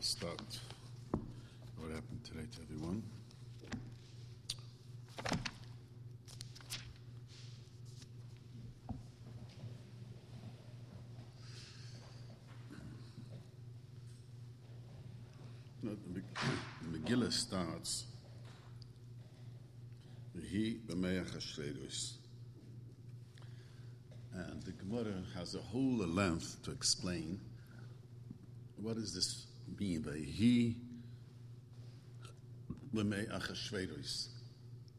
We'll start. What happened today to everyone? No, the, Megillah starts. And the Gemara has a whole length to explain what is this he b'meach hashredus.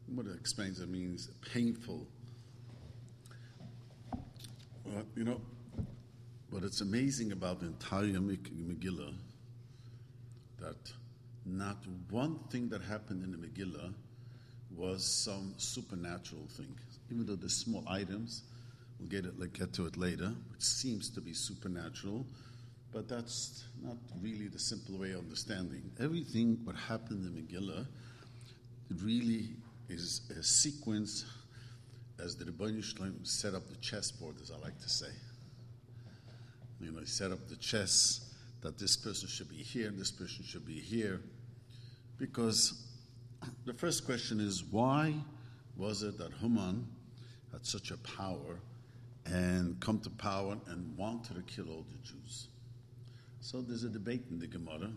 What it explains it means painful. Well, you know, what it's amazing about the entire Megillah that not one thing that happened in the Megillah was some supernatural thing. Even though the small items, we'll get it like get to it later, which seems to be supernatural, but that's not really the simple way of understanding. Everything what happened in Megillah really is a sequence as the Rebbeinu Shalom set up the chessboard, as I like to say. You know, he set up the chess that this person should be here this person should be here. Because the first question is why was it that Haman had such a power and come to power and wanted to kill all the Jews? So there's a debate in the Gemara,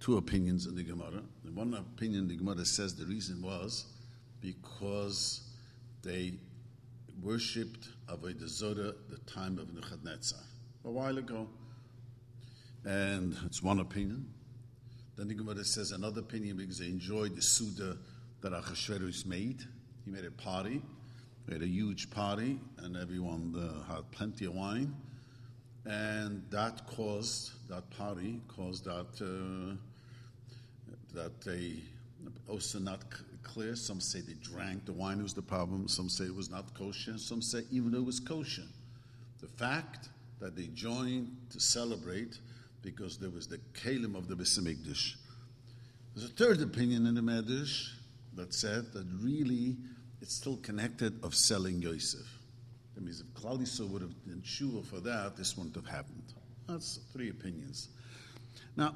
two opinions in the Gemara. The one opinion the Gemara says the reason was because they worshipped Avodah Zorah the time of Nebuchadnezzar. A while ago, and it's one opinion. Then the Gemara says another opinion because they enjoyed the Suda that Achashverosh made. He made a party, made a huge party, and everyone uh, had plenty of wine. And that caused, that party caused that, uh, that they, also not clear. Some say they drank the wine was the problem. Some say it was not kosher. Some say even though it was kosher. The fact that they joined to celebrate because there was the kalim of the Besamikdash. There's a third opinion in the Medrash that said that really it's still connected of selling Yosef. That means if Claudius would have been sure for that, this wouldn't have happened. That's three opinions. Now,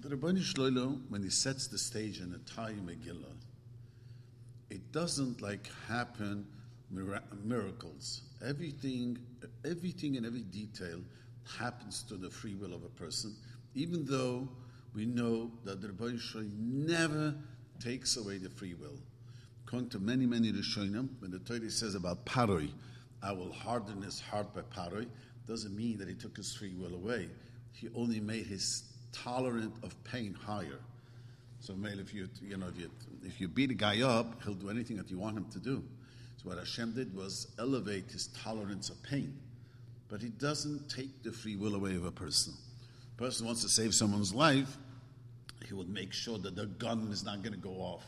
the Rabbani Shloilo, when he sets the stage in a Tai Megillah, it doesn't like happen miracles. Everything, everything in every detail happens to the free will of a person, even though we know that the Rebbe never takes away the free will. According to many, many Rishonim, when the Torah says about Paroi, I will harden his heart by Paroi, doesn't mean that he took his free will away. He only made his tolerance of pain higher. So, male, if you you know if you if you beat a guy up, he'll do anything that you want him to do. So, what Hashem did was elevate his tolerance of pain but he doesn't take the free will away of a person. A person wants to save someone's life, he would make sure that the gun is not going to go off.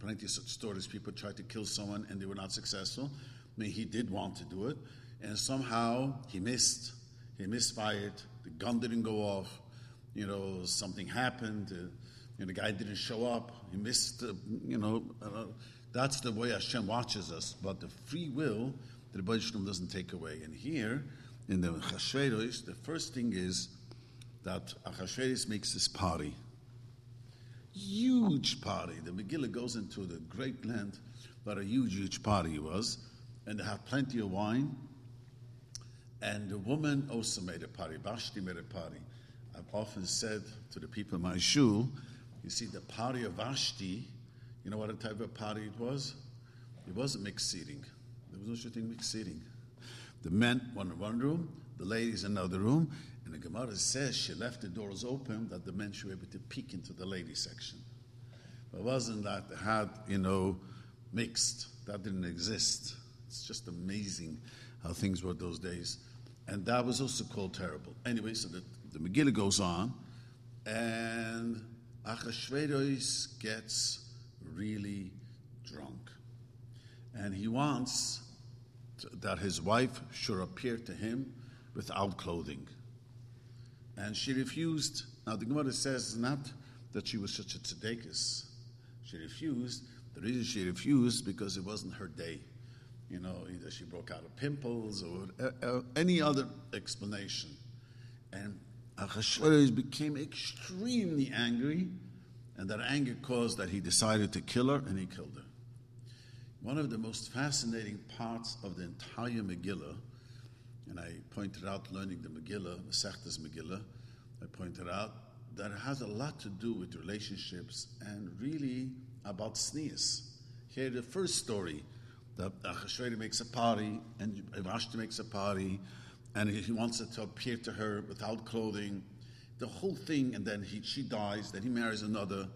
Plenty of such stories. People tried to kill someone and they were not successful. I mean, he did want to do it, and somehow he missed. He misfired. The gun didn't go off. You know, something happened. Uh, you know, the guy didn't show up. He missed. Uh, you know, uh, that's the way Hashem watches us. But the free will that the Rebbe doesn't take away. And here, in the Chashverosh, the first thing is that Achashverosh makes this party. Huge party. The Megillah goes into the great land, but a huge, huge party it was. And they have plenty of wine. And the woman also made a party. Vashti made a party. I've often said to the people in my shul, you see, the party of Vashti, you know what a type of party it was? It wasn't mixed seating. There was no such thing mixed seating. The men were in one room, the ladies in another room, and the Gemara says she left the doors open that the men should be able to peek into the ladies section. But it wasn't that had, you know, mixed. That didn't exist. It's just amazing how things were those days. And that was also called terrible. Anyway, so the, the Megillah goes on, and Achashverosh gets really drunk. And he wants that his wife should appear to him without clothing. And she refused. Now, the Gemara says not that she was such a tzedekis. She refused. The reason she refused because it wasn't her day. You know, either she broke out of pimples or uh, any other explanation. And Achashverosh became extremely angry, and that anger caused that he decided to kill her, and he killed her. One of the most fascinating parts of the entire Megillah, and I pointed out learning the Megillah, Masechtas Megillah, I pointed out that it has a lot to do with relationships and really about sneers. Here, the first story that Achashverosh makes a party and Vashti makes a party, and he wants it to appear to her without clothing. The whole thing, and then he, she dies, then he marries another,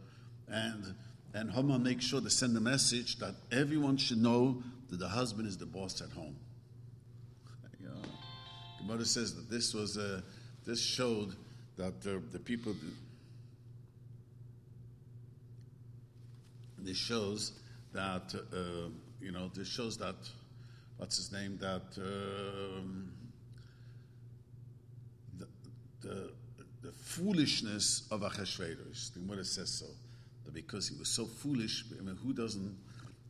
and and Haman makes sure to send a message that everyone should know that the husband is the boss at home. You know, the mother says that this was a, this showed that uh, the people. This shows that uh, you know. This shows that what's his name that. Um, the, the, the foolishness of Achashverosh. The Gemara says so that because he was so foolish. I mean, who doesn't,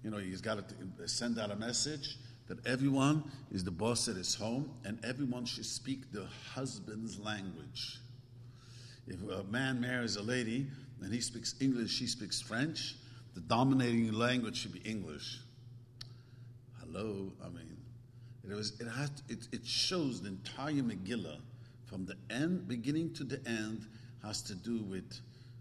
you know, he's got to send out a message that everyone is the boss at his home and everyone should speak the husband's language. If a man marries a lady and he speaks English, she speaks French, the dominating language should be English. Hello, I mean, it was it has it, it shows the entire Megillah from the end beginning to the end has to do with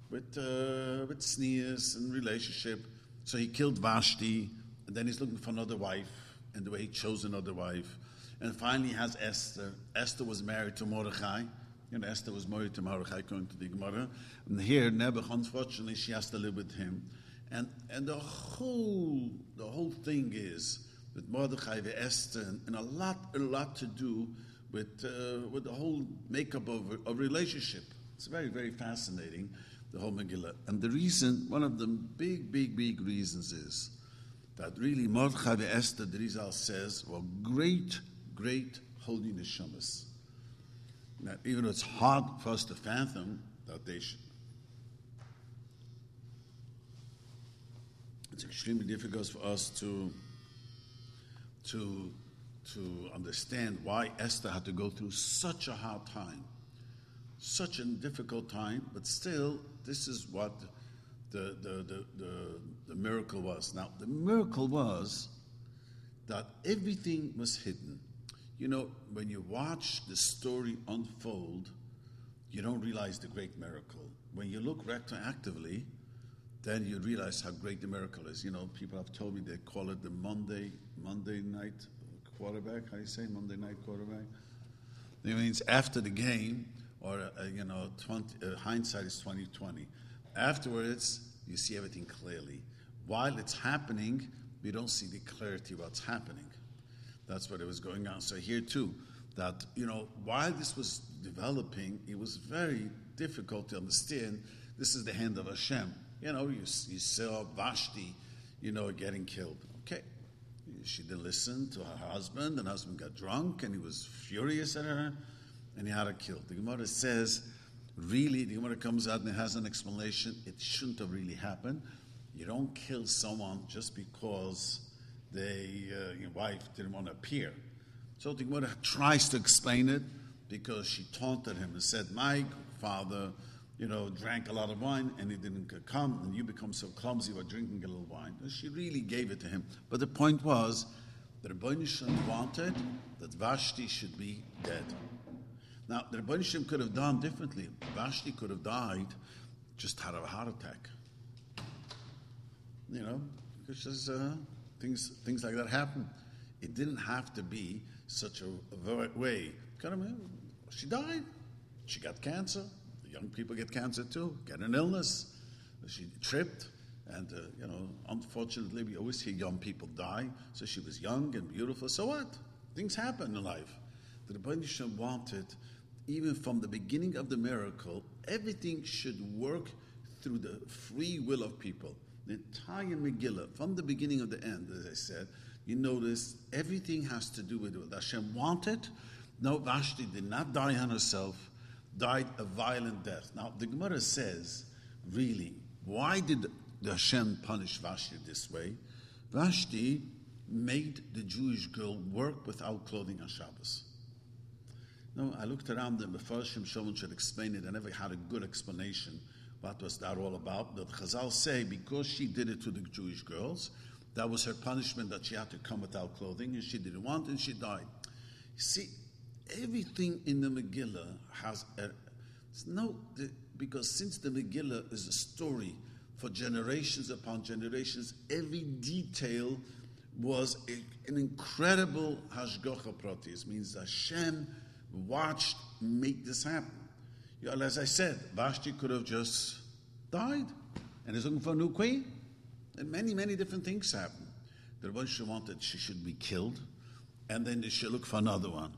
with, uh, with sneers and relationship. So he killed Vashti, and then he's looking for another wife, and the way he chose another wife. And finally, has Esther. Esther was married to Mordechai. You know, Esther was married to Mordechai, according to the Gemara. And here, Nebuch, unfortunately, she has to live with him. And, and the whole the whole thing is with Mordechai, the Esther, and, and, a lot a lot to do with uh, with the whole makeup of a relationship. It's very very fascinating the whole Megillah. And the reason, one of the big, big, big reasons is that really Mordechai Esther, the Rizal says, were great, great holy neshamas. Now, even though it's hard for us to fathom that they should. It's extremely difficult for us to, to, to understand why Esther had to go through such a hard time such a difficult time, but still, this is what the, the, the, the, the miracle was. Now, the miracle was that everything was hidden. You know, when you watch the story unfold, you don't realize the great miracle. When you look retroactively, then you realize how great the miracle is. You know, people have told me they call it the Monday Monday night quarterback. How do you say Monday night quarterback? It means after the game, or uh, you know, 20, uh, hindsight is 2020. Afterwards, you see everything clearly. While it's happening, we don't see the clarity what's happening. That's what it was going on. So here too, that you know, while this was developing, it was very difficult to understand. This is the hand of Hashem. You know, you, you saw Vashti, you know, getting killed. Okay, she didn't listen to her husband, and husband got drunk, and he was furious at her and he had her killed. The Gemara says, really, the Gemara comes out and has an explanation. It shouldn't have really happened. You don't kill someone just because they, uh, your wife didn't want to appear. So the Gemara tries to explain it because she taunted him and said, My father, you know, drank a lot of wine and he didn't come, and you become so clumsy by drinking a little wine. And she really gave it to him. But the point was that Rabbi wanted that Vashti should be dead. Now, the Rebbeinu could have done differently. Vashti could have died just of a heart attack. You know, because uh, things things like that happen. It didn't have to be such a, a way. Kind of, she died. She got cancer. Young people get cancer too. Get an illness. She tripped. And, uh, you know, unfortunately, we always hear young people die. So she was young and beautiful. So what? Things happen in life. The Rebbeinu Shem wanted even from the beginning of the miracle, everything should work through the free will of people. The entire Megillah, from the beginning of the end, as I said, you notice everything has to do with what Hashem wanted. No, Vashti did not die on herself, died a violent death. Now, the Gemara says, really, why did the Hashem punish Vashti this way? Vashti made the Jewish girl work without clothing on Shabbos. No, I looked around and before someone should explain it. I never had a good explanation. What was that all about? But Chazal say because she did it to the Jewish girls, that was her punishment that she had to come without clothing, and she didn't want, and she died. See, everything in the Megillah has a, no because since the Megillah is a story for generations upon generations, every detail was a, an incredible hashgacha pratis. Means Hashem watched make this happen. You know, as I said, Vashti could have just died and is looking for a new queen. And many, many different things happened. The Rebbe wanted she should be killed, and then they should look for another one.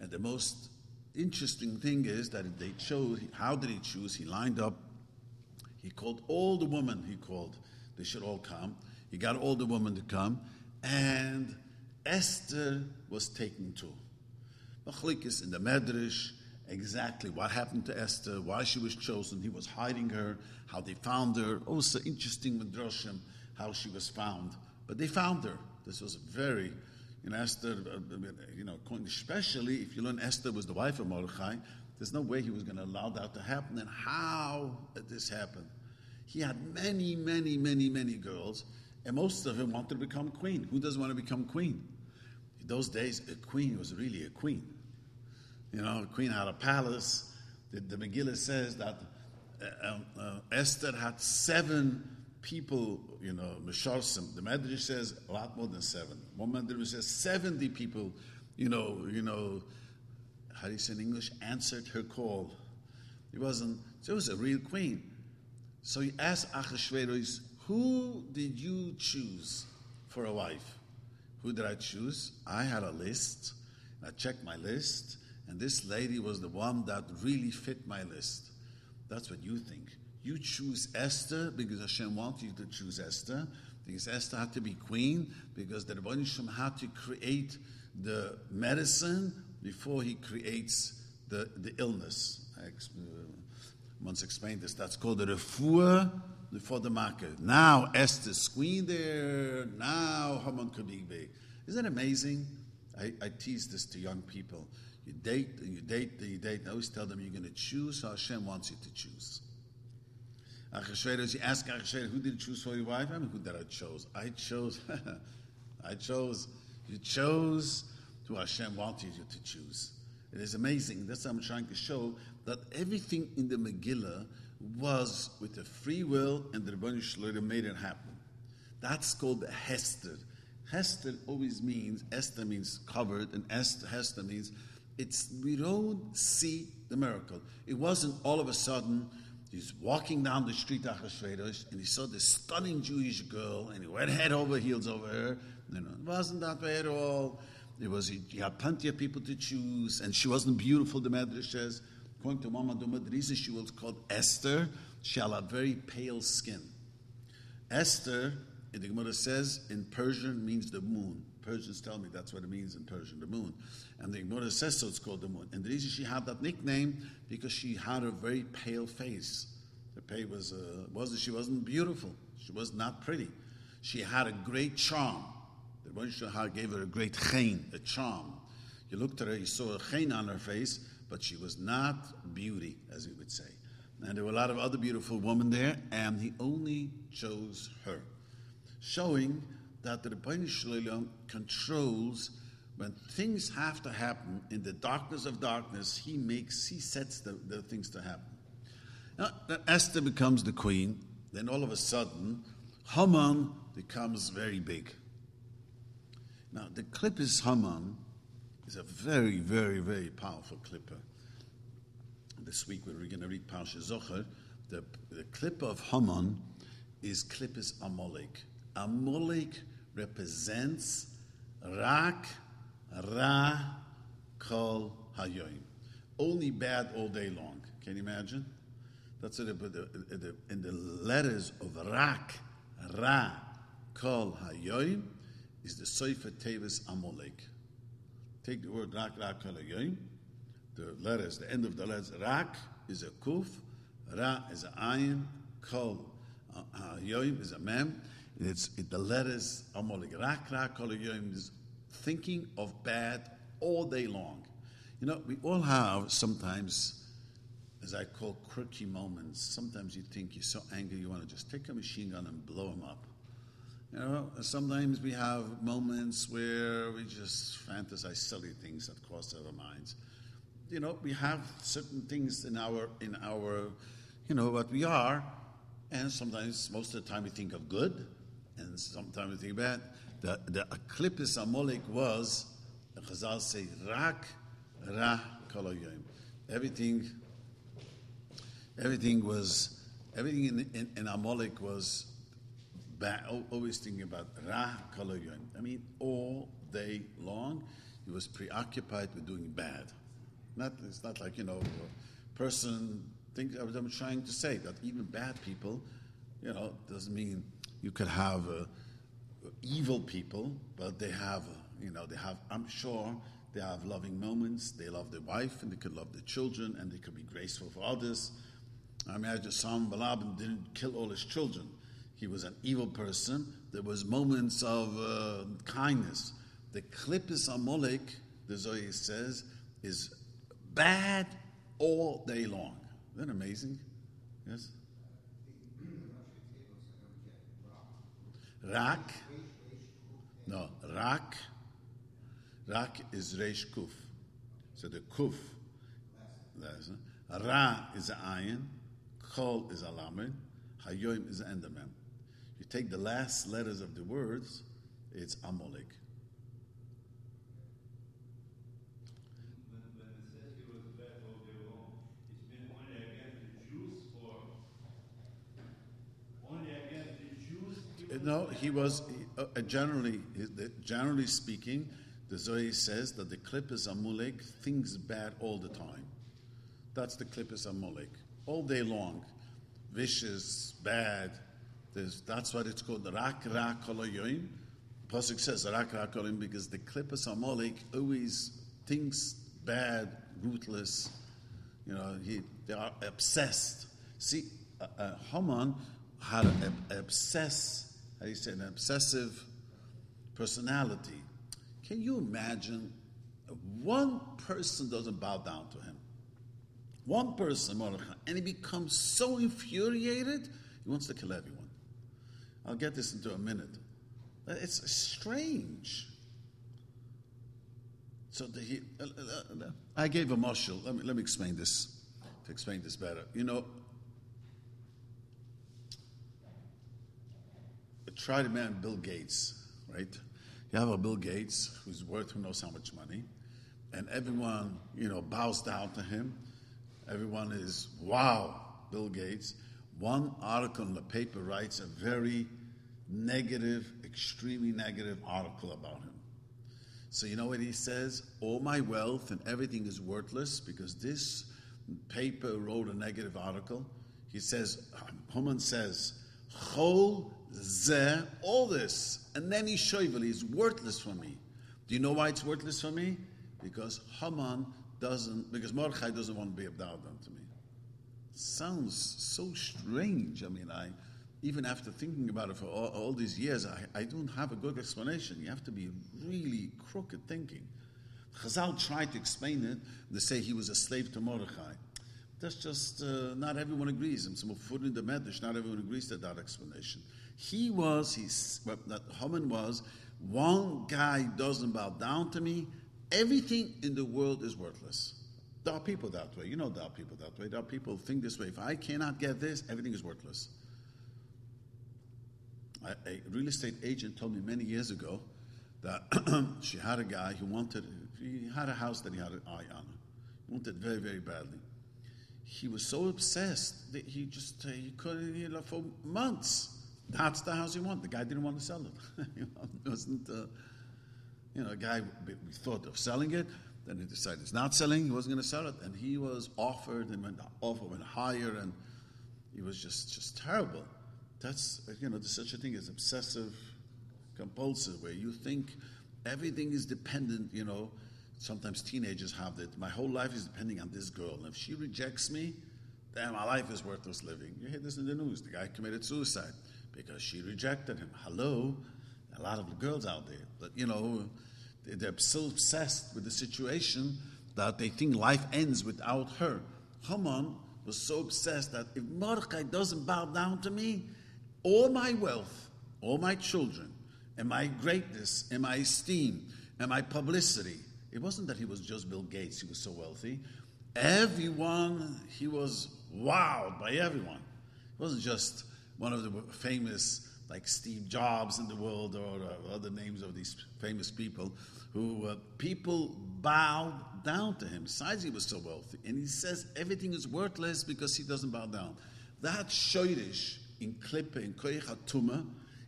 And the most interesting thing is that they chose, how did he choose? He lined up, he called all the women, he called, they should all come. He got all the women to come, and Esther was taken too. Machlikis in the Medrash, exactly what happened to Esther, why she was chosen, he was hiding her, how they found her. Also interesting Midrashim, how she was found. But they found her. This was very, Esther, uh, you know, especially if you learn Esther was the wife of Mordechai, there's no way he was going to allow that to happen. And how did this happen? He had many, many, many, many girls, and most of them wanted to become queen. Who doesn't want to become queen? In those days, a queen was really a queen. You know, a queen had a palace. The, the Megillah says that uh, um, uh, Esther had seven people, you know, Mesharsim. The Medrash says a lot more than seven. One Medrash says 70 people, you know, you know, how do you say in English, answered her call. It wasn't, she was a real queen. So he asked Achashverosh, who did you choose for a wife? Who did I choose? I had a list. I checked my list, and this lady was the one that really fit my list. That's what you think. You choose Esther because Hashem wanted you to choose Esther, because Esther had to be queen, because the Rebbeinu Shem had to create the medicine before he creates the, the illness. I ex- uh, once explained this. That's called the refuah before the market. Now Esther's queen there. Now Haman could be big. Isn't that amazing? I, I tease this to young people. You date and you date and you date. I always tell them you're going to choose how Hashem wants you to choose. Achashverosh, you ask Achashverosh, who did you choose for your wife? I mean, who did I chose? I chose, I chose, you chose who Hashem wanted you to choose. It is amazing. That's what I'm trying to show that everything in the Megillah was with a free will and the Rebbeinu Shalom made it happen. That's called Hester. Hester always means, Esther means covered, and Hester means it's we don't see the miracle. It wasn't all of a sudden he's walking down the street Achashverosh and he saw this stunning Jewish girl and he went head over heels over her. You know, it wasn't that way at all. It was he had plenty of people to choose, and she wasn't beautiful. The Medrash says, according to Mama Dumadrisa, she was called Esther. She had a very pale skin. Esther, the Gemara says in Persian means the moon. Persians tell me that's what it means in Persian, the moon. And the Gemara says so it's called the moon. And the reason she had that nickname because she had a very pale face. The pale was uh, wasn't she wasn't beautiful. She was not pretty. She had a great charm. The Rebbe gave her a great chain, a charm. You looked at her, you saw a chain on her face, but she was not beauty, as we would say. And there were a lot of other beautiful women there, and he only chose her, showing that the Rebbeinu controls when things have to happen in the darkness of darkness. He makes, he sets the, the things to happen. Now, Esther becomes the queen. Then all of a sudden, Haman becomes very big. Now, the Klippus Haman is a very, very, very powerful clipper. This week we're going to read Parsha Zocher. The, the clip of Haman is Klippus Amalek. Amalek represents Rak, Ra, Kol, Hayoim. Only bad all day long. Can you imagine? That's what it, in the letters of Rak, Ra, Kol, Hayoim is the Sefer Tevis Amalek. Take the word Rak, Ra, Kol, Hayoim. The letters, the end of the letters, Rak is a Kuf, Ra is a Ayin, Kol, Hayoim is a Mem. It's it, the letters is thinking of bad all day long. You know, we all have sometimes, as I call quirky moments. Sometimes you think you're so angry you want to just take a machine gun and blow them up. You know, sometimes we have moments where we just fantasize silly things that cross our minds. You know, we have certain things in our in our, you know, what we are, and sometimes most of the time we think of good, and sometimes we think bad. The the Eclipse Amalek was, the Chazal say, Rak Ra Koloyim. Everything, everything was, everything in, in, in Amalek was bad, always thinking about Ra Koloyim. I mean, all day long, he was preoccupied with doing bad. Not, it's not like, you know, a person thinks, I'm trying to say that even bad people, you know, doesn't mean you could have uh, evil people, but they have, uh, you know, they have, I'm sure, they have loving moments. They love their wife and they could love their children and they could be graceful for others. I imagine Sam Balabin didn't kill all his children. He was an evil person. There was moments of uh, kindness. The Klippus Amalek, the Zohar says, is bad all day long. Isn't that amazing? Yes? Rak. No, Rak. Rak is Reish Kuf. So the Kuf. Ra is an ayin. Kol is a lamed. Hayoim is an enderman. You take the last letters of the words, it's Amalek. No, he was uh, generally, generally speaking, the Zohar says that the Klippus Amalek thinks bad all the time. That's the Klippus Amalek. All day long. Vicious, bad. There's, that's what it's called. Rak Rak Koloyoim. Pasuk says Rak Rak Koloyoim because the Klippus Amalek always thinks bad, ruthless. You know, he, they are obsessed. See, uh, uh, Haman had an obsess, how do you say, an obsessive personality. Can you imagine one person doesn't bow down to him? One person, Mordechai, and he becomes so infuriated, he wants to kill everyone. I'll get this into a minute. It's strange. So the, he, uh, uh, uh, I gave a marshal. Let me, let me explain this to explain this better. You know, try to man Bill Gates, right? You have a Bill Gates who's worth who knows how much money, and everyone, you know, bows down to him. Everyone is, wow, Bill Gates. One article in the paper writes a very negative, extremely negative article about him. So you know what he says? All my wealth and everything is worthless because this paper wrote a negative article. He says, uh, Haman says, Chol ze, all this, and then he's shoivel, he's worthless for me. Do you know why it's worthless for me? Because Haman doesn't, because Mordechai doesn't want to be abdaldan to me. Sounds so strange. I mean, I, even after thinking about it for all, all these years, I, I don't have a good explanation. You have to be really crooked thinking. Chazal tried to explain it. They say he was a slave to Mordechai. That's just uh, not everyone agrees. And some of in the Medrash, not everyone agrees to that explanation. He was, he's, that Haman was, one guy doesn't bow down to me, everything in the world is worthless. There are people that way. You know there are people that way. There are people who think this way. If I cannot get this, everything is worthless. A, a real estate agent told me many years ago that she had a guy who wanted, he had a house that he had an eye on. He wanted very, very badly. He was so obsessed that he just, uh, he couldn't, you know, for months that's the house he wanted. The guy didn't want to sell it. it wasn't, uh, you know, a guy we thought of selling it. Then he decided he's not selling. He wasn't going to sell it, and he was offered and went offer went higher, and he was just just terrible. That's you know, there's such a thing as obsessive compulsive, where you think everything is dependent. You know, sometimes teenagers have that. My whole life is depending on this girl, and if she rejects me, then my life is worthless living. You hear this in the news. The guy committed suicide because she rejected him. Hello, a lot of girls out there, but you know, they're so obsessed with the situation, that they think life ends without her. Haman was so obsessed that if Mordechai doesn't bow down to me, all my wealth, all my children, and my greatness, and my esteem, and my publicity, it wasn't that he was just Bill Gates, he was so wealthy. Everyone, he was wowed by everyone. He wasn't just one of the famous, like Steve Jobs in the world or uh, other names of these famous people who uh, people bowed down to him. Besides, he was so wealthy. And he says everything is worthless because he doesn't bow down. That Shoirish in Klippe, in Koyach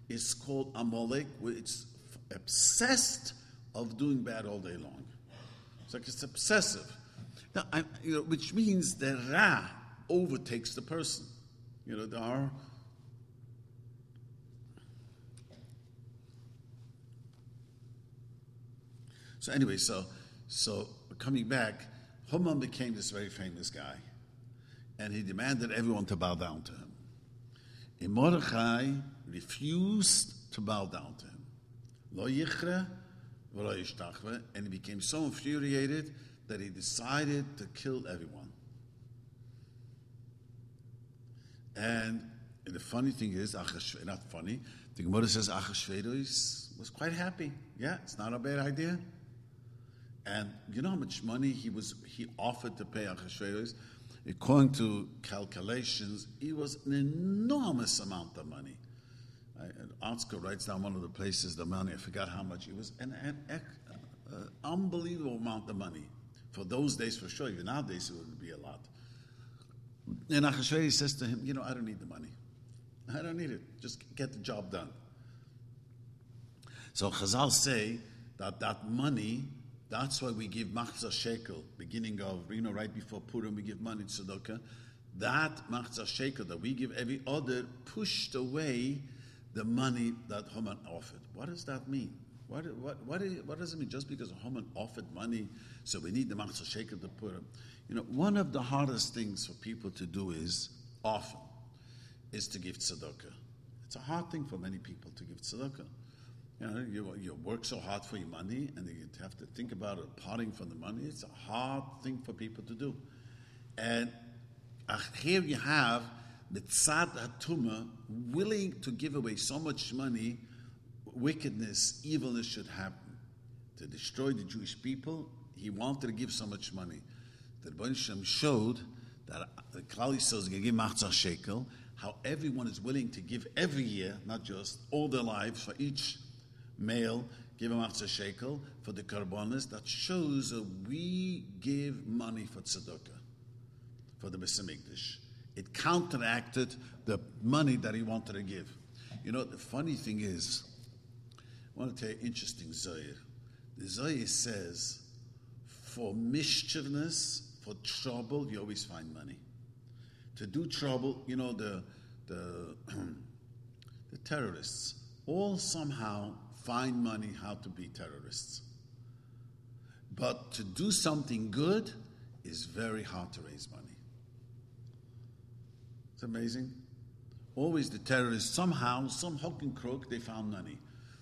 is called Amalek, it's obsessed of doing bad all day long. It's like it's obsessive. Now, I, you know, which means the Ra overtakes the person. You know, there are So anyway, so so coming back, Haman became this very famous guy, and he demanded everyone to bow down to him. And Mordechai refused to bow down to him. Lo yichre, and he became so infuriated that he decided to kill everyone. And, and the funny thing is, not funny, the Gemara says Achashverosh was quite happy. Yeah, it's not a bad idea. And you know how much money he was he offered to pay Achashverosh? According to calculations, it was an enormous amount of money. Artsker writes down one of the places the money. I forgot how much it was. An, an, an uh, unbelievable amount of money for those days, for sure. Even nowadays, it would be a lot. And Achashverosh says to him, "You know, I don't need the money. I don't need it. Just get the job done." So Chazal say that that money that's why we give machzah shekel, beginning of, you know, right before Purim, we give money to tzedakah. That machzah shekel that we give every other pushed away the money that Haman offered. What does that mean? What, what, what, is, what does it mean? Just because Haman offered money, so we need the machzah shekel to put You know, one of the hardest things for people to do is, often, is to give tzedakah. It's a hard thing for many people to give tzedakah. You know, you, you work so hard for your money, and you have to think about it, parting from the money. It's a hard thing for people to do. And uh, here you have the tzad hatuma willing to give away so much money, wickedness, evilness should happen. To destroy the Jewish people, he wanted to give so much money. The Rebbe Shem showed that the Klal Yisrael is going to give shekel, how everyone is willing to give every year, not just all their lives, for each male, give him after shekel for the karbonis. That shows that we give money for tzedakah, for the Besamikdash. It counteracted the money that he wanted to give. You know, the funny thing is, I want to tell you interesting Zohar. The Zohar says, for mischievousness, for trouble, you always find money. To do trouble, you know, the, the, the terrorists all somehow find money how to be terrorists. But to do something good is very hard to raise money. It's amazing. Always the terrorists, somehow, some hook and crook, they found money.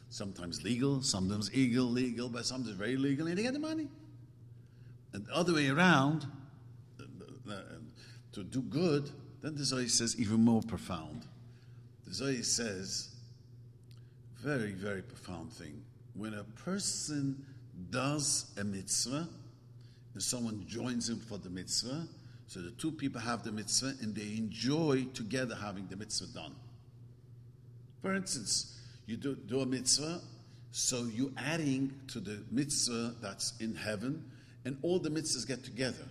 Sometimes legal, sometimes illegal, legal, but sometimes very legal, and they get the money. And the other way around, uh, uh, uh, to do good, then the Zohar says even more profound. The Zohar says very, very profound thing. When a person does a mitzvah, and someone joins him for the mitzvah, so the two people have the mitzvah and they enjoy together having the mitzvah done. For instance, you do, do a mitzvah, so you're adding to the mitzvah that's in heaven, and all the mitzvahs get together.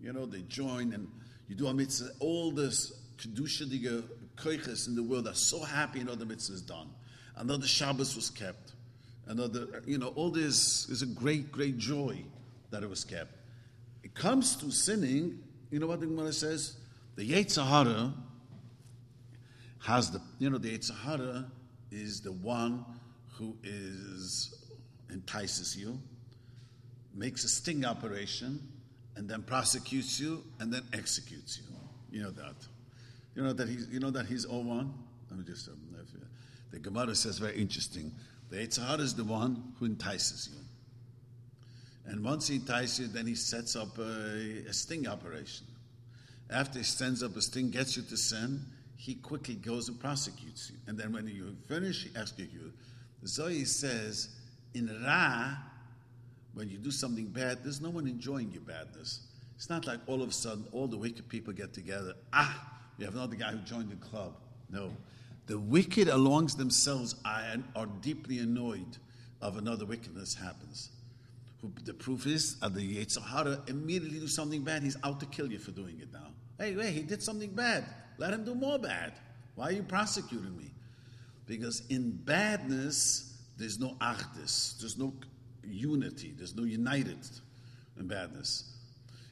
You know, they join and you do a mitzvah, all this kedusha diga uh, koiches in the world are so happy, another mitzvah is done. Another Shabbos was kept. Another, you know, all this is a great, great joy that it was kept. It comes to sinning, you know what the Gemara says? The Yetzer Hara has the, you know, the Yetzer Hara is the one who is entices you, makes a sting operation, and then prosecutes you, and then executes you. You know that. You know that he's, you know that he's all one. Let me just. Um, the Gemara says very interesting. The Yetzer Hara is the one who entices you. And once he entices you, then he sets up a, a sting operation. After he sends up a sting, gets you to sin, he quickly goes and prosecutes you. And then when you finish, he asks you. Zohar says, in Ra, when you do something bad, there's no one enjoying your badness. It's not like all of a sudden all the wicked people get together. Ah, we have another guy who joined the club. No. The wicked amongst themselves are, are deeply annoyed of another wickedness happens. The proof is that the Yetzer Hara immediately do something bad. He's out to kill you for doing it now. Hey, wait, he did something bad. Let him do more bad. Why are you prosecuting me? Because in badness, there's no achdis, there's no unity, there's no united in badness.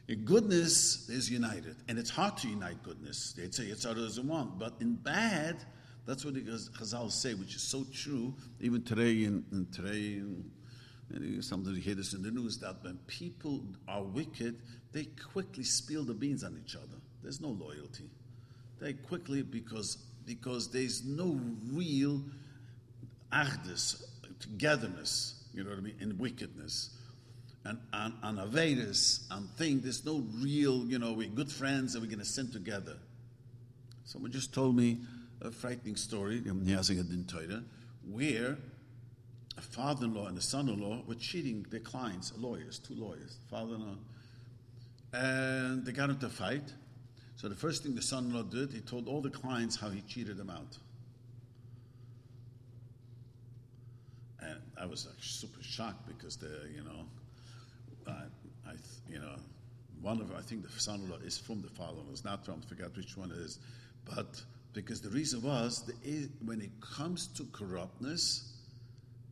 In goodness, there's united. And it's hard to unite goodness. They'd say Yetzer Hara doesn't want. But in bad, that's what the Chazal say, which is so true, even today in, in today in, Uh, sometimes you hear this in the news that when people are wicked, they quickly spill the beans on each other. There's no loyalty. They quickly because because there's no real achdus, togetherness, you know what I mean, in wickedness. And on, on Avedis, on thing, there's no real, you know, we're good friends and we're going to sin together. Someone just told me a frightening story, um, where a father-in-law and a son-in-law were cheating their clients, lawyers, two lawyers, father-in-law, and they got into a fight. So the first thing the son-in-law did, he told all the clients how he cheated them out. And I was like super shocked because the, you know, I, I you know, one of I think the son-in-law is from the father-in-law, it's not from, I forgot which one it is, but because the reason was that when it comes to corruptness,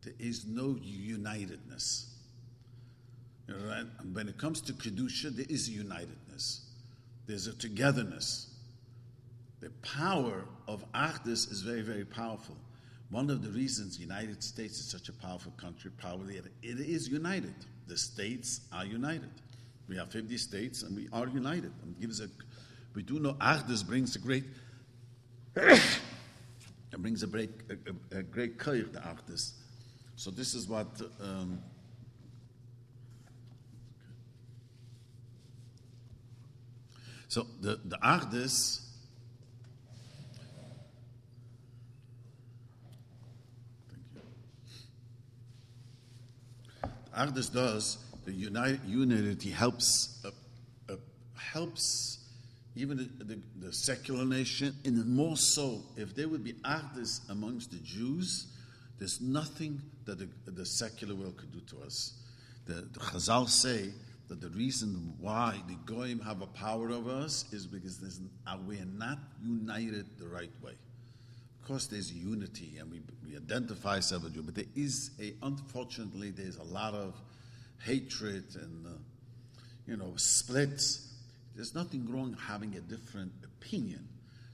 there is no unitedness. Right? When it comes to Kedusha, there is a unitedness. There's a togetherness. The power of Achdus is very, very powerful. One of the reasons the United States is such a powerful country, probably it is united. The states are united. We have 50 states and we are united. And gives a, we do know Achdus brings a great, it brings a great, a, a, a great koyach to Achdus. So this is what. Um, so the the Ardis. Ardis does the unite, unity helps uh, uh, helps even the, the, the, secular nation, and more so if there would be Ardis amongst the Jews there's nothing that the, the secular world could do to us. The, the Chazal say that the reason why the Goyim have a power over us is because uh, we are not united the right way. Of course, there's unity and we, we identify ourselves with you, but there is a, unfortunately, there's a lot of hatred and, uh, you know, splits. There's nothing wrong having a different opinion.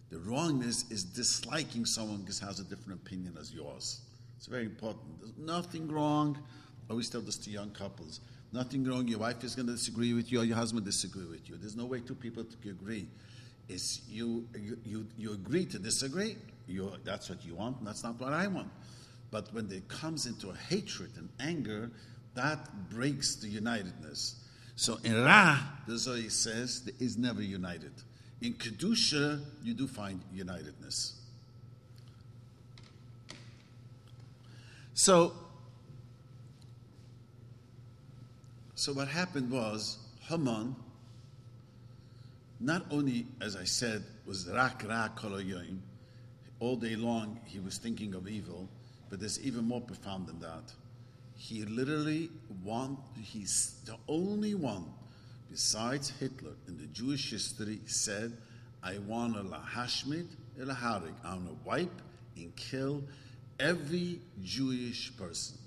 The wrongness is disliking someone because has a different opinion as yours. It's very important. There's nothing wrong. I always tell this to young couples. Nothing wrong. Your wife is going to disagree with you, or your husband disagree with you. There's no way two people to agree. It's you, you, you, you agree to disagree. You, that's what you want, that's not what I want. But when it comes into hatred and anger, that breaks the unitedness. So in Ra, the Zohar says, there is never united. In Kedusha, you do find unitedness. So, so what happened was Haman, not only, as I said, was rak rak koloyoim, all day long he was thinking of evil, but there's even more profound than that. He literally want he's the only one besides Hitler in the Jewish history said, I want to lahashmid ilaharik. I want to wipe and kill every Jewish person,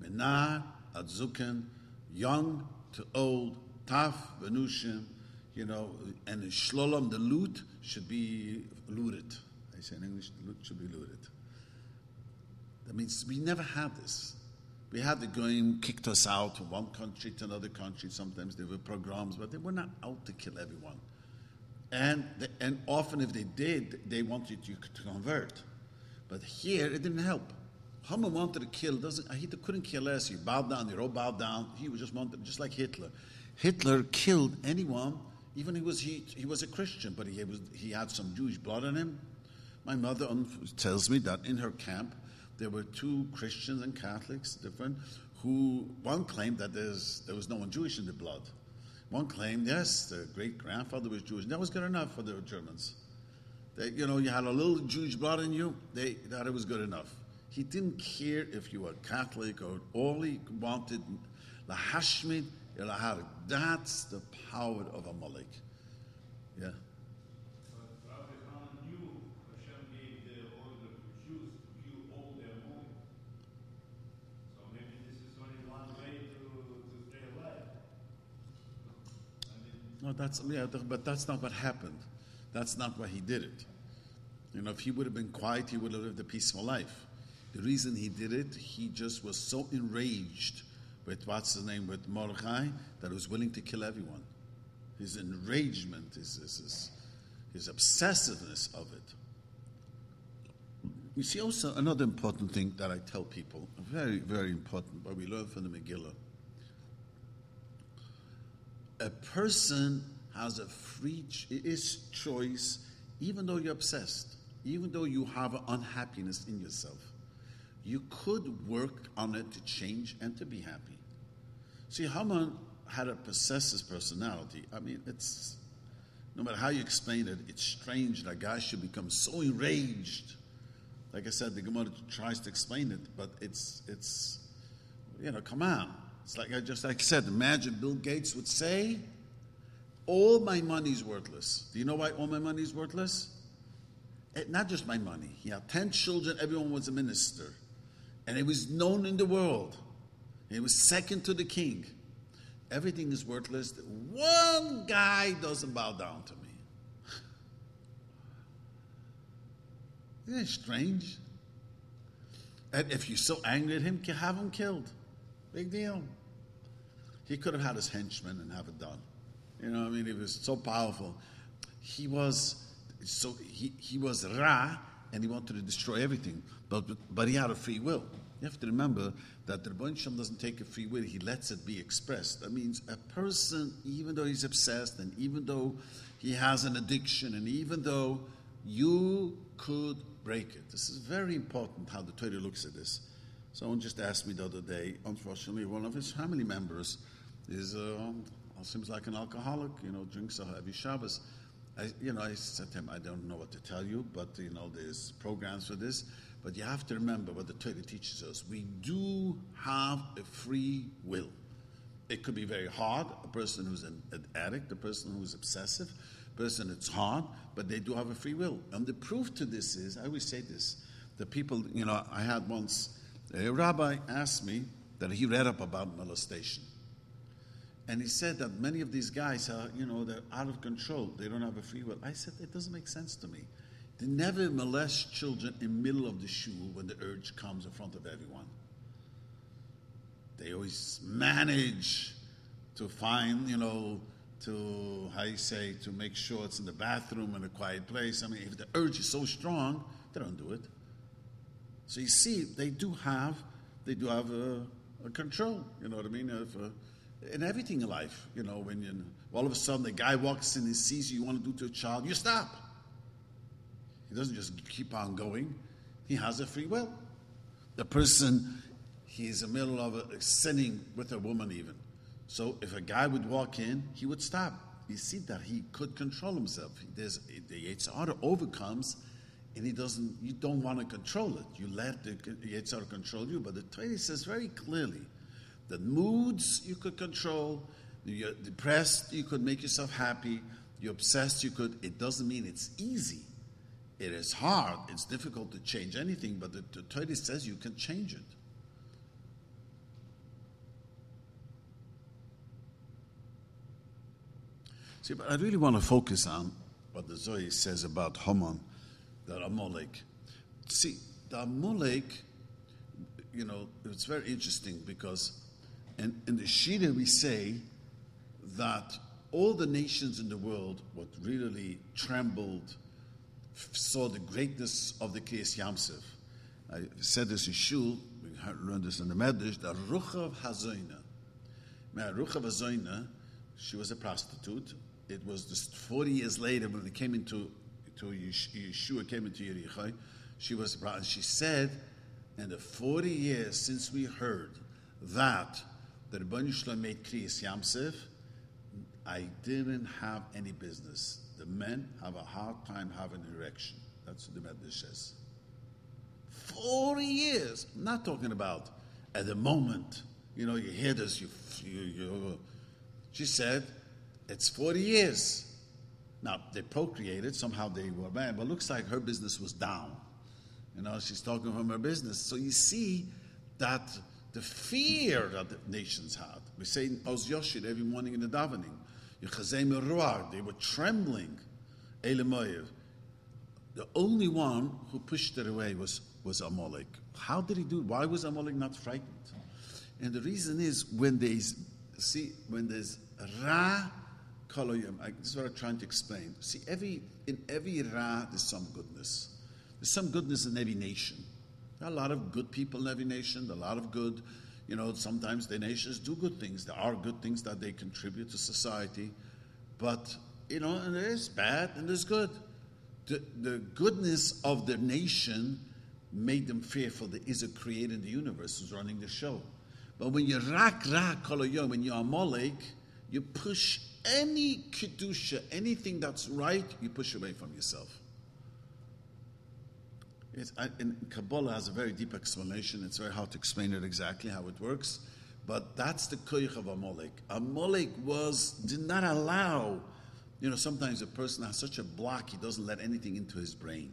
Menar, Adzuken, young to old, Taf, Venushim, you know, and Shlolam, the loot, should be looted. I say in English, the loot should be looted. That means we never had this. We had the going kicked us out from one country to another country. Sometimes there were pogroms, but they were not out to kill everyone. And, the, and often, if they did, they wanted you to convert. But here, it didn't help. Haman wanted to kill. Doesn't he couldn't kill less. He bowed down. They all bowed down. He was just wanted, just like Hitler. Hitler killed anyone, even he was he, he was a Christian, but he was he had some Jewish blood in him. My mother tells me that in her camp there were two Christians and Catholics, different, who one claimed that there was no one Jewish in the blood. One claimed, yes, their great grandfather was Jewish. and That was good enough for the Germans. They, you know, you had a little Jewish blood in you, they thought it was good enough. He didn't care if you were Catholic or all he wanted, Lahashmid, Elahar. That's the power of Amalek. Yeah. No, that's yeah, but that's not what happened. That's not why he did it. You know, if he would have been quiet, he would have lived a peaceful life. The reason he did it, he just was so enraged with what's his name, with Mordechai, that he was willing to kill everyone. His enragement, his, his, his, obsessiveness of it. You see, also another important thing that I tell people, very, very important, what we learn from the Megillah a person has a free is choice, even though you're obsessed, even though you have unhappiness in yourself. You could work on it to change and to be happy. See, Haman had a possessive personality. I mean, it's no matter how you explain it, it's strange that a guy should become so enraged. Like I said, the Gemara tries to explain it, but it's it's you know, come on. It's like I just like I said, imagine Bill Gates would say, All my money is worthless. Do you know why all my money is worthless? It, eh, not just my money. He had 10 children, everyone was a minister. And it was known in the world. He was second to the king. Everything is worthless. One guy doesn't bow down to me. Isn't it strange? And if you're so angry at him, have him killed. Big deal. He could have had his henchmen and have it done. You know, I mean, he was so powerful. He was so he, he was Ra, and he wanted to destroy everything. But but he had a free will. You have to remember that the Rebbeinu Shem doesn't take a free will; he lets it be expressed. That means a person, even though he's obsessed, and even though he has an addiction, and even though you could break it. This is very important how the Torah looks at this. Someone just asked me the other day. Unfortunately, one of his family members is uh, seems like an alcoholic. You know, drinks a heavy Shabbos. I, you know, I said to him, I don't know what to tell you, but you know, there's programs for this. But you have to remember what the Torah teaches us. We do have a free will. It could be very hard. A person who's an, an addict, a person who's obsessive, a person it's hard, but they do have a free will. And the proof to this is, I always say this: the people, you know, I had once a rabbi asked me that he read up about molestation. And he said that many of these guys are, you know, they're out of control. They don't have a free will. I said, it doesn't make sense to me. They never molest children in middle of the shul when the urge comes in front of everyone. They always manage to find, you know, to, how you say, to make sure it's in the bathroom in a quiet place. I mean, if the urge is so strong, they don't do it. So you see, they do have, they do have a, a control, you know what I mean? If, uh, in everything in life. You know, when you, all of a sudden the guy walks in and sees you, you want to do to a child, you stop. He doesn't just keep on going. He has a free will. The person, he's in the middle of a, sinning with a woman even. So if a guy would walk in, he would stop. You see that he could control himself. There's, the Yetzer Hara overcomes, and he doesn't. You don't want to control it. You let the Yetzer Hara control you. But the Torah says very clearly the moods you could control. You're depressed, you could make yourself happy. You're obsessed, you could. It doesn't mean it's easy. It is hard. It's difficult to change anything, but the, the Torah says you can change it. See, but I really want to focus on what the Zohar says about Haman, the Amalek. See, the Amalek, you know, it's very interesting because and in the Shira, we say that all the nations in the world, what really trembled, saw the greatness of the Kriyas Yam Suf. I said this in Shul, we learned this in the Medrash, the Ruchav Hazoina. Ruchav Hazoina, she was a prostitute. It was just 40 years later when they came into to Yeshua, came into Yericho. She was, brought, and she said, in the 40 years since we heard that the Rebbeinu Shalom made Kriyas Yam Suf, I didn't have any business. The men have a hard time having an erection. That's what the Medrash says. 40 years. I'm not talking about at the moment. You know, you hear this, you, you, you. She said, it's 40 years. Now, they procreated, somehow they were bad, but looks like her business was down. You know, she's talking from her business. So you see that the fear that the nations had. We say Oz Yoshid every morning in the davening. They were trembling. The only one who pushed it away was, was Amalek. How did he do it? Why was Amalek not frightened? And the reason is when there's, see, when there's Ra Koloyim, this is what I'm trying to explain. See, every, in every Ra, there's some goodness. There's some goodness in every nation. A lot of good people in every nation, a lot of good, you know, sometimes the nations do good things. There are good things that they contribute to society. But, you know, and there's bad and there's good. The, the goodness of the nation made them fearful there is a creator in the universe who's running the show. But when you're rak rak when you're a molek, you push any kedusha, anything that's right, you push away from yourself. It's, I, Kabbalah has a very deep explanation. It's very hard to explain it exactly how it works, but that's the koyach of Amalek. Amalek was did not allow. You know, sometimes a person has such a block he doesn't let anything into his brain.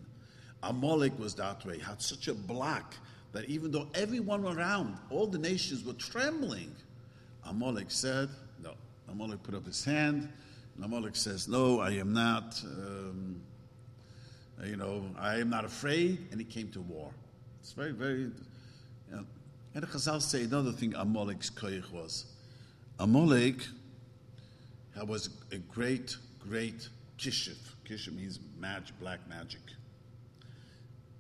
Amalek was that way. Had such a block that even though everyone around, all the nations were trembling, Amalek said, "No." Amalek put up his hand. And Amalek says, "No, I am not." Um, you know, I am not afraid, and he came to war. It's very, very. You know, and the Chazal say another thing Amalek's koyach was. Amalek was a great, great kishif. Kishif means magic, black magic.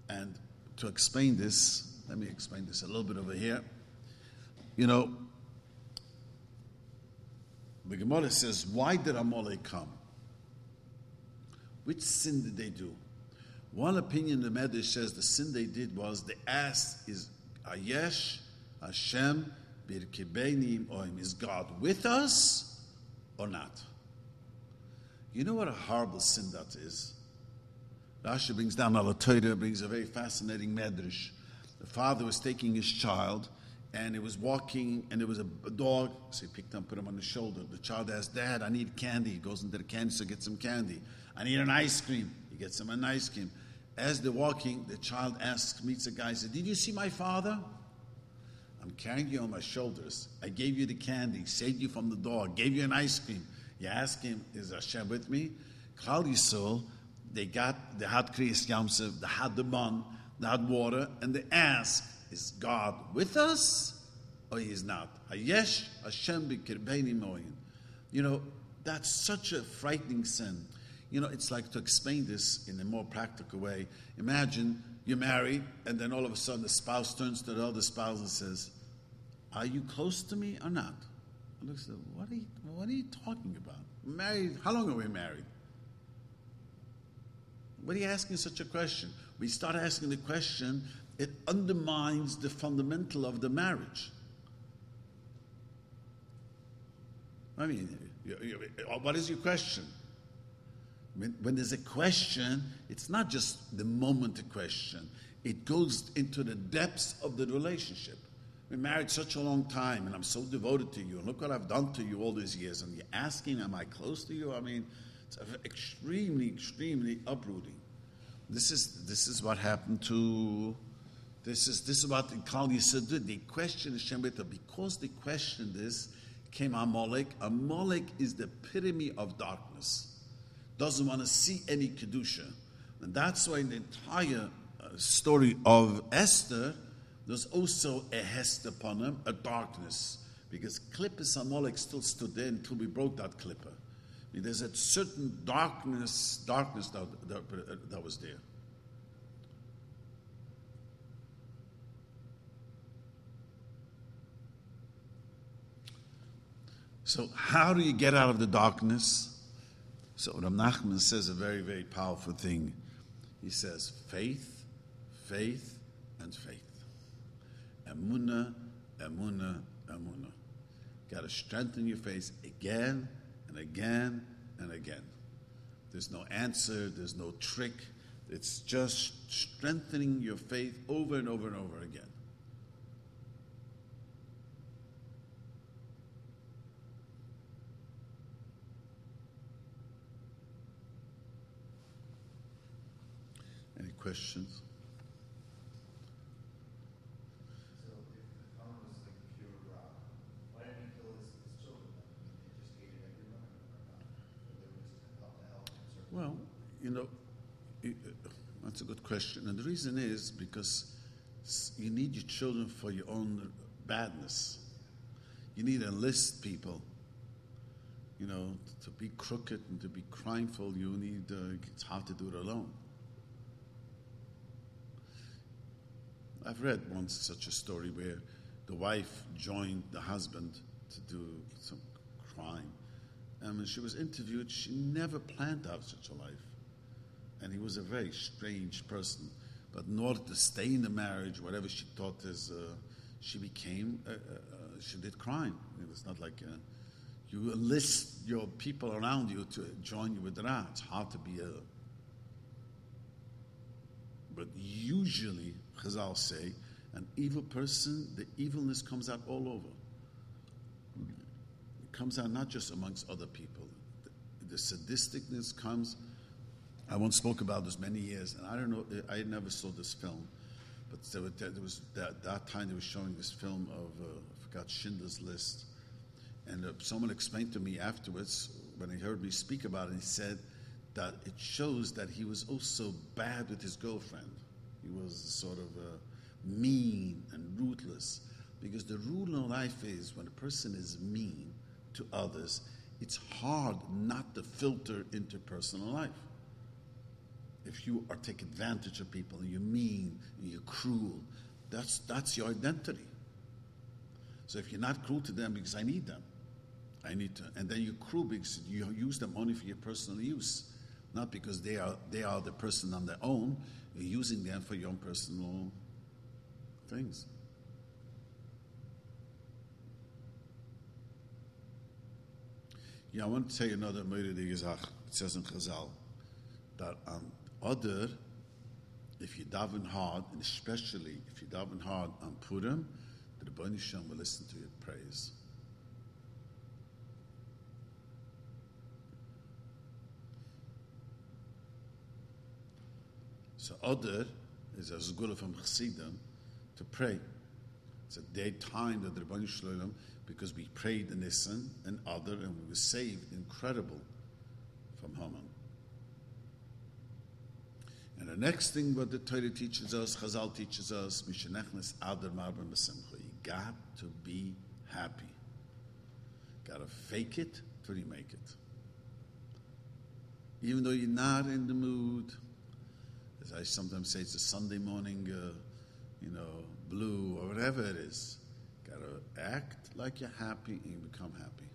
And to explain this, let me explain this a little bit over here. You know, the Gemara says, why did Amalek come? Which sin did they do? One opinion the Medrash says the sin they did was they asked, is Ayesh Hashem birkibenim oim, is God with us or not? You know what a horrible sin that is? Rashi brings down al brings a very fascinating medrash. The father was taking his child, and it was walking, and there was a, a dog. So he picked him, put him on the shoulder. The child asked, "Dad, I need candy." He goes into the candy store, gets some candy. I need an ice cream. He gets him an ice cream. As they're walking, the child asks, meets a guy, says, Did you see my father? I'm carrying you on my shoulders. I gave you the candy, saved you from the dog, gave you an ice cream. You ask him, Is Hashem with me? Klal Yisrael, they got the had Kriyas Yam Suf, the man, they had water, and they ask, Is God with us or He is not? Hayesh Hashem moyin. You know, that's such a frightening sin. You know, it's like to explain this in a more practical way. Imagine you're married, and then all of a sudden the spouse turns to the other spouse and says, Are you close to me or not? And looks at what are you, what are you talking about? Married, how long are we married? What are you asking such a question? We start asking the question, it undermines the fundamental of the marriage. I mean, what is your question? When, when there's a question, it's not just the moment a question, it goes into the depths of the relationship. We're married such a long time, and I'm so devoted to you, and look what I've done to you all these years. And you're asking, Am I close to you? I mean, it's extremely, extremely uprooting. This is, this is what happened to. This is, this is what Klal Yisrael did. They questioned Hashem because they questioned this, came Amalek. Amalek is the epitome of darkness doesn't want to see any Kedusha. And that's why in the entire uh, story of Esther, there's also a hester panim, a darkness. Because Klippus Amalek still stood there until we broke that Klippa. I mean, there's a certain darkness, darkness that, that, uh, that was there. So, how do you get out of the darkness? So, Ram Nachman says a very, very powerful thing. He says, faith, faith, and faith. Emuna, emuna, emuna. Got to strengthen your faith again and again and again. There's no answer, there's no trick. It's just strengthening your faith over and over and over again. Any questions? So if the farmer was like pure rock, why didn't he kill his, his children then? I mean, they just hated everyone or not? Or they were just out to help him certain Well, you know, uh, that's a good question. And the reason is because you need your children for your own badness. You need to enlist people. You know, to be crooked and to be crimeful, you need, uh, it's hard to do it alone. I've read once such a story where the wife joined the husband to do some crime. And when she was interviewed, she never planned have such a life. And he was a very strange person. But in order to stay in the marriage, whatever she thought is, uh, she became, uh, uh, uh, she did crime. It was not like uh, you enlist your people around you to join you with Ra. It's hard to be a. But usually, Chazal say, an evil person, the evilness comes out all over. It comes out not just amongst other people. The, the sadisticness comes. I once spoke about this many years, and I don't know. I never saw this film, but there, were, there was that, that time they were showing this film of uh, I forgot Schindler's List, and uh, someone explained to me afterwards when he heard me speak about it. He said that it shows that he was also bad with his girlfriend. He was sort of uh, mean and ruthless, because the rule in life is when a person is mean to others, it's hard not to filter into personal life if you are take advantage of people and you're mean and you're cruel, that's that's your identity. So if you're not cruel to them because I need them, I need to, and then you're cruel because you use them only for your personal use, not because they are they are the person on their own. You're using them for your own personal things. Yeah, I want to tell you another moedige Sache. It says in Chazal that on other, if you daven hard, and especially if you daven hard on Purim, the Rebbeinu Shem will listen to your praise. So other is a segula from Chassidim to pray. It's a day time that the Rebbeinu Shalom, because we prayed in Nisan and other, and we were saved, incredible, from Haman. And the next thing what the Torah teaches us, Chazal teaches us, Mishanechnes Adar Marba Mesimcha. You got to be happy. Got to fake it till you make it. Even though you're not in the mood, as I sometimes say, it's a Sunday morning, uh, you know, blue or whatever it is. Got to act like you're happy and you become happy.